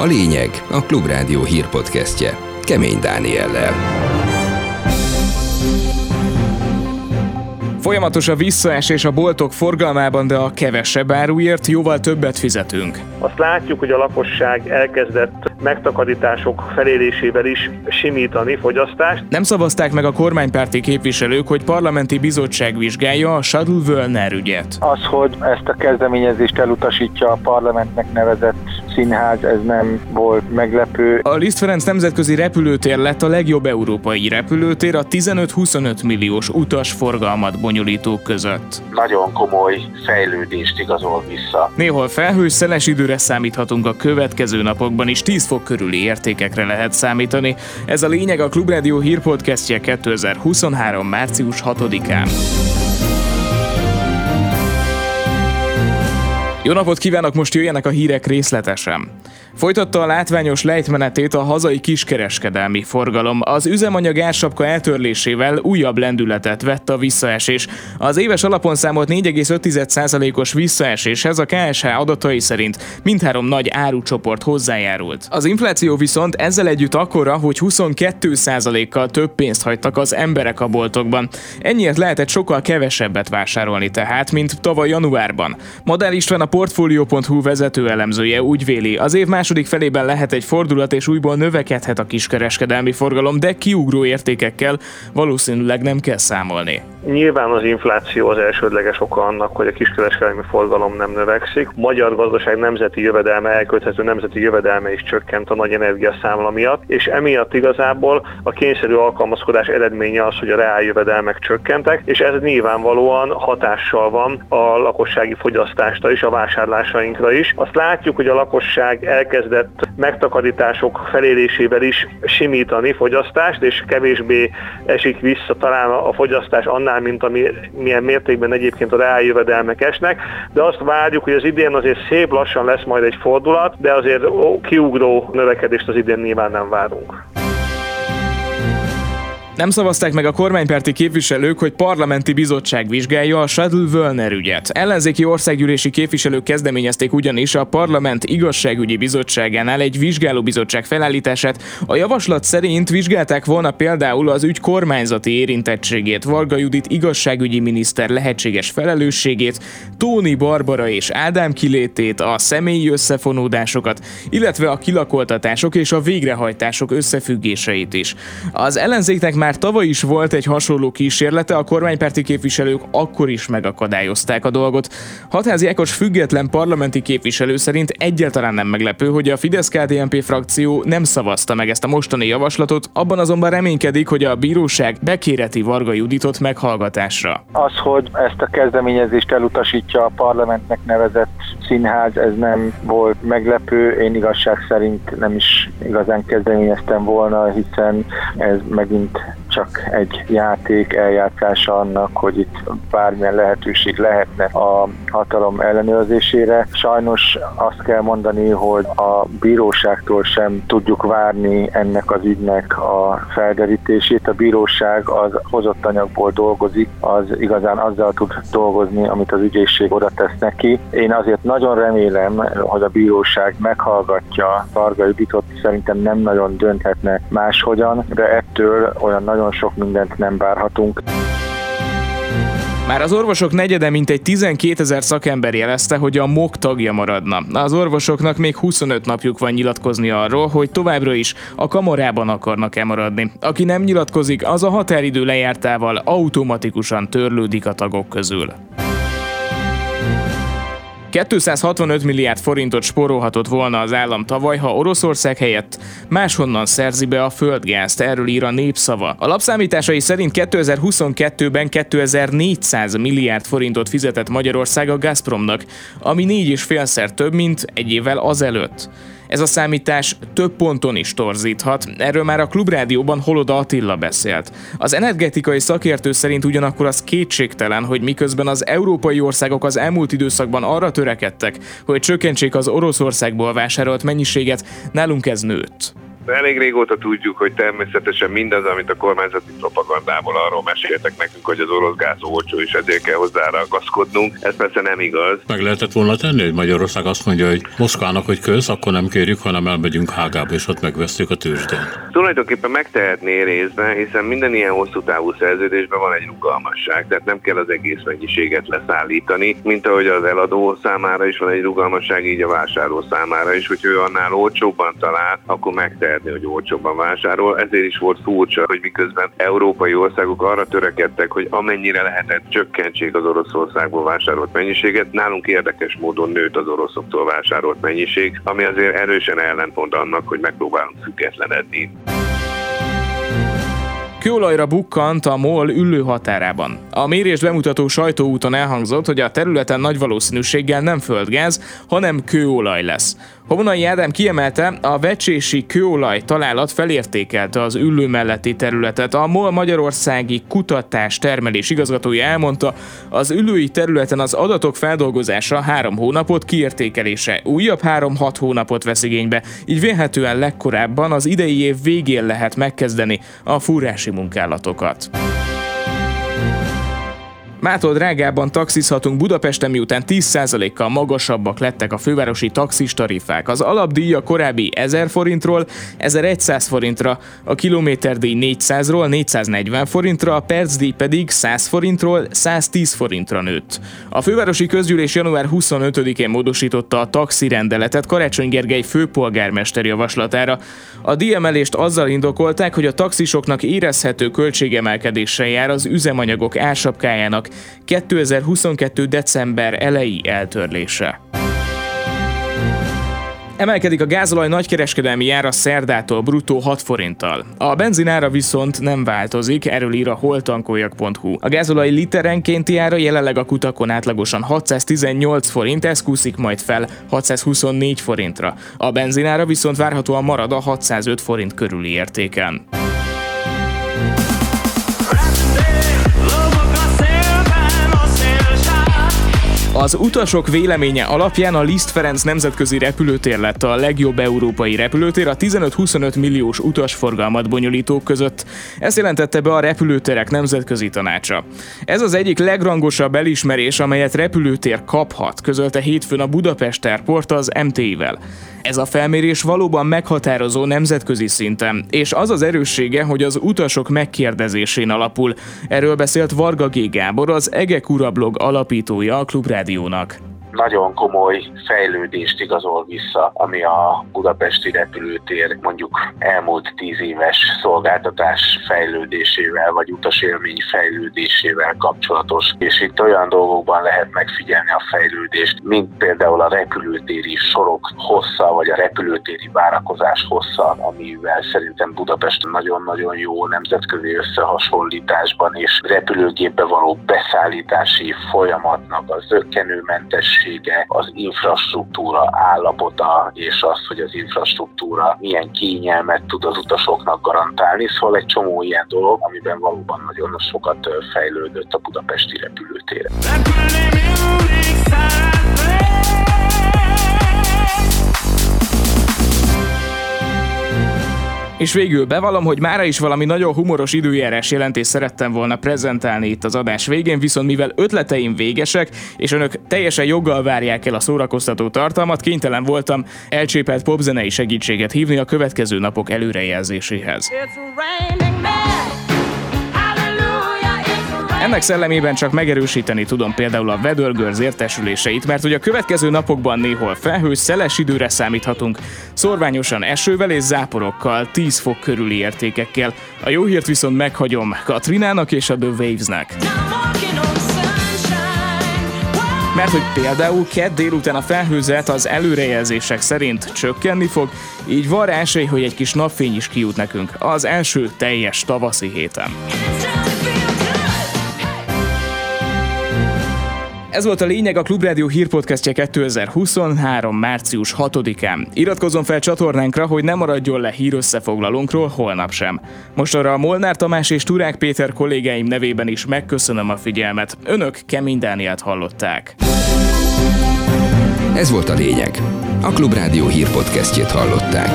A lényeg a Klubrádió hírpodcastje Kemény Dániellel. Folyamatos a visszaesés a boltok forgalmában, de a kevesebb áruért jóval többet fizetünk. Azt látjuk, hogy a lakosság elkezdett megtakarítások felélésével is simítani fogyasztást. Nem szavazták meg a kormánypárti képviselők, hogy parlamenti bizottság vizsgálja a Shuttle Wölner ügyet. Az, hogy ezt a kezdeményezést elutasítja a parlamentnek nevezett színház, ez nem volt meglepő. A Liszt Ferenc nemzetközi repülőtér lett a legjobb európai repülőtér a 15-25 milliós utas forgalmat bonyolítók között. Nagyon komoly fejlődést igazol vissza. Néhol felhős, szeles időre számíthatunk a következő napokban is, 10 fok körüli értékekre lehet számítani. Ez a lényeg a Klubrádió hírpodcastje 2023. március 6-án. Jó napot kívánok, most jöjjenek a hírek részletesen. Folytatta a látványos lejtmenetét a hazai kiskereskedelmi forgalom. Az üzemanyag ársapka eltörlésével újabb lendületet vett a visszaesés. Az éves alapon számolt 4,5%-os visszaeséshez a KSH adatai szerint mindhárom nagy árucsoport hozzájárult. Az infláció viszont ezzel együtt akkora, hogy 22%-kal több pénzt hagytak az emberek a boltokban. Ennyiért lehetett sokkal kevesebbet vásárolni tehát, mint tavaly januárban. Madár István a Portfolio.hu vezető elemzője úgy véli, az év második felében lehet egy fordulat és újból növekedhet a kiskereskedelmi forgalom, de kiugró értékekkel valószínűleg nem kell számolni. Nyilván az infláció az elsődleges oka annak, hogy a kiskereskedelmi forgalom nem növekszik. Magyar gazdaság nemzeti jövedelme, elköthető nemzeti jövedelme is csökkent a nagy energiaszámla miatt, és emiatt igazából a kényszerű alkalmazkodás eredménye az, hogy a reál jövedelmek csökkentek, és ez nyilvánvalóan hatással van a lakossági fogyasztásra is, a vásárlásainkra is. Azt látjuk, hogy a lakosság elkezdett megtakarítások felélésével is simítani fogyasztást, és kevésbé esik vissza talán a fogyasztás annál, mint ami milyen mértékben egyébként a reáljövedelmek esnek, de azt várjuk, hogy az idén azért szép lassan lesz majd egy fordulat, de azért kiugró növekedést az idén nyilván nem várunk. Nem szavazták meg a kormánypárti képviselők, hogy parlamenti bizottság vizsgálja a Shuttle Wölner ügyet. Ellenzéki országgyűlési képviselők kezdeményezték ugyanis a parlament igazságügyi bizottságánál egy vizsgálóbizottság felállítását. A javaslat szerint vizsgálták volna például az ügy kormányzati érintettségét, Varga Judit igazságügyi miniszter lehetséges felelősségét, Tóni Barbara és Ádám kilétét, a személyi összefonódásokat, illetve a kilakoltatások és a végrehajtások összefüggéseit is. Az ellenzéknek már már tavaly is volt egy hasonló kísérlete, a kormánypárti képviselők akkor is megakadályozták a dolgot. Hatházi Ekos független parlamenti képviselő szerint egyáltalán nem meglepő, hogy a fidesz KDNP frakció nem szavazta meg ezt a mostani javaslatot, abban azonban reménykedik, hogy a bíróság bekéreti Varga Juditot meghallgatásra. Az, hogy ezt a kezdeményezést elutasítja a parlamentnek nevezett színház, ez nem volt meglepő. Én igazság szerint nem is igazán kezdeményeztem volna, hiszen ez megint csak egy játék eljátszása annak, hogy itt bármilyen lehetőség lehetne a hatalom ellenőrzésére. Sajnos azt kell mondani, hogy a bíróságtól sem tudjuk várni ennek az ügynek a felderítését. A bíróság az hozott anyagból dolgozik, az igazán azzal tud dolgozni, amit az ügyészség oda tesz neki. Én azért nagyon remélem, hogy a bíróság meghallgatja Varga Juditot, szerintem nem nagyon dönthetne máshogyan, de ettől olyan nagyon nagyon sok mindent nem várhatunk. Már az orvosok negyede mintegy 12 ezer szakember jelezte, hogy a MOK tagja maradna. Az orvosoknak még 25 napjuk van nyilatkozni arról, hogy továbbra is a kamarában akarnak-e maradni. Aki nem nyilatkozik, az a határidő lejártával automatikusan törlődik a tagok közül. 265 milliárd forintot spórolhatott volna az állam tavaly, ha Oroszország helyett máshonnan szerzi be a földgázt, erről ír a népszava. A lapszámításai szerint 2022-ben 2400 milliárd forintot fizetett Magyarország a Gazpromnak, ami négy és félszer több, mint egy évvel azelőtt. Ez a számítás több ponton is torzíthat, erről már a Klubrádióban Holoda Attila beszélt. Az energetikai szakértő szerint ugyanakkor az kétségtelen, hogy miközben az európai országok az elmúlt időszakban arra törekedtek, hogy csökkentsék az Oroszországból vásárolt mennyiséget, nálunk ez nőtt. Elég régóta tudjuk, hogy természetesen mindaz, amit a kormányzati propagandából arról meséltek nekünk, hogy az orosz gáz olcsó, és ezért kell hozzá ragaszkodnunk. Ez persze nem igaz. Meg lehetett volna tenni, hogy Magyarország azt mondja, hogy Moszkvának, hogy köz, akkor nem kérjük, hanem elmegyünk Hágába, és ott megvesztük a tőzsdén. Tulajdonképpen megtehetné részben, hiszen minden ilyen hosszú távú szerződésben van egy rugalmasság, tehát nem kell az egész mennyiséget leszállítani, mint ahogy az eladó számára is van egy rugalmasság, így a vásárló számára is, hogy ő annál olcsóbban talál, akkor megtehetné, hogy olcsóbban vásárol. Ezért is volt furcsa, hogy miközben európai országok arra törekedtek, hogy amennyire lehetett csökkentsék az Oroszországból vásárolt mennyiséget, nálunk érdekes módon nőtt az oroszoktól vásárolt mennyiség, ami azért erősen ellentmond annak, hogy megpróbálunk függetlenedni. Kőolajra bukkant a MOL ülő határában. A mérést bemutató sajtóúton elhangzott, hogy a területen nagy valószínűséggel nem földgáz, hanem kőolaj lesz. Homonai Ádám kiemelte, a vecsési kőolaj találat felértékelte az üllő melletti területet. A MOL Magyarországi Kutatás Termelés igazgatója elmondta, az ülői területen az adatok feldolgozása három hónapot, kiértékelése újabb három-hat hónapot vesz igénybe, így vélhetően legkorábban az idei év végén lehet megkezdeni a fúrási munkálatokat. Mától drágában taxizhatunk Budapesten, miután 10%-kal magasabbak lettek a fővárosi taxis tarifák. Az alapdíj a korábbi 1000 forintról 1100 forintra, a kilométerdíj 400-ról 440 forintra, a percdíj pedig 100 forintról 110 forintra nőtt. A fővárosi közgyűlés január 25-én módosította a taxi rendeletet Karácsony Gergely főpolgármester javaslatára. A díjemelést azzal indokolták, hogy a taxisoknak érezhető költségemelkedéssel jár az üzemanyagok ársapkájának 2022. december elejé eltörlése. Emelkedik a gázolaj nagykereskedelmi ára szerdától bruttó 6 forinttal. A benzinára viszont nem változik, erről ír a holtankoljak.hu. A gázolaj literenkénti ára jelenleg a kutakon átlagosan 618 forint, ez kúszik majd fel 624 forintra. A benzinára viszont várhatóan marad a 605 forint körüli értéken. Az utasok véleménye alapján a Liszt Ferenc nemzetközi repülőtér lett a legjobb európai repülőtér a 15-25 milliós utasforgalmat bonyolítók között. Ezt jelentette be a repülőterek nemzetközi tanácsa. Ez az egyik legrangosabb elismerés, amelyet repülőtér kaphat, közölte hétfőn a Budapest Airport az MTI-vel. Ez a felmérés valóban meghatározó nemzetközi szinten, és az az erőssége, hogy az utasok megkérdezésén alapul. Erről beszélt Varga G. Gábor, az Egek Urablog alapítója a Klubrádiónak nagyon komoly fejlődést igazol vissza, ami a budapesti repülőtér mondjuk elmúlt tíz éves szolgáltatás fejlődésével, vagy utasélmény fejlődésével kapcsolatos. És itt olyan dolgokban lehet megfigyelni a fejlődést, mint például a repülőtéri sorok hossza, vagy a repülőtéri várakozás hossza, amivel szerintem Budapest nagyon-nagyon jó nemzetközi összehasonlításban, és repülőgépbe való beszállítási folyamatnak az zöggenőmentes minősége, az infrastruktúra állapota, és az, hogy az infrastruktúra milyen kényelmet tud az utasoknak garantálni. Szóval egy csomó ilyen dolog, amiben valóban nagyon sokat fejlődött a budapesti repülőtér. És végül bevallom, hogy mára is valami nagyon humoros időjárás jelentést szerettem volna prezentálni itt az adás végén, viszont mivel ötleteim végesek, és önök teljesen joggal várják el a szórakoztató tartalmat, kénytelen voltam elcsépelt popzenei segítséget hívni a következő napok előrejelzéséhez. Ennek szellemében csak megerősíteni tudom például a Weather Girls értesüléseit, mert hogy a következő napokban néhol felhős, szeles időre számíthatunk, szorványosan esővel és záporokkal, 10 fok körüli értékekkel. A jó hírt viszont meghagyom Katrinának és a The Wavesnek. Mert hogy például kedd délután a felhőzet az előrejelzések szerint csökkenni fog, így van rá esély, hogy egy kis napfény is kijut nekünk az első teljes tavaszi héten. Ez volt a lényeg a Klubrádió hírpodcastje 2023. március 6-án. Iratkozzon fel csatornánkra, hogy ne maradjon le hír összefoglalónkról holnap sem. Most arra a Molnár Tamás és Turák Péter kollégáim nevében is megköszönöm a figyelmet. Önök Kemény Dániát hallották. Ez volt a lényeg. A Klubrádió hírpodcastjét hallották.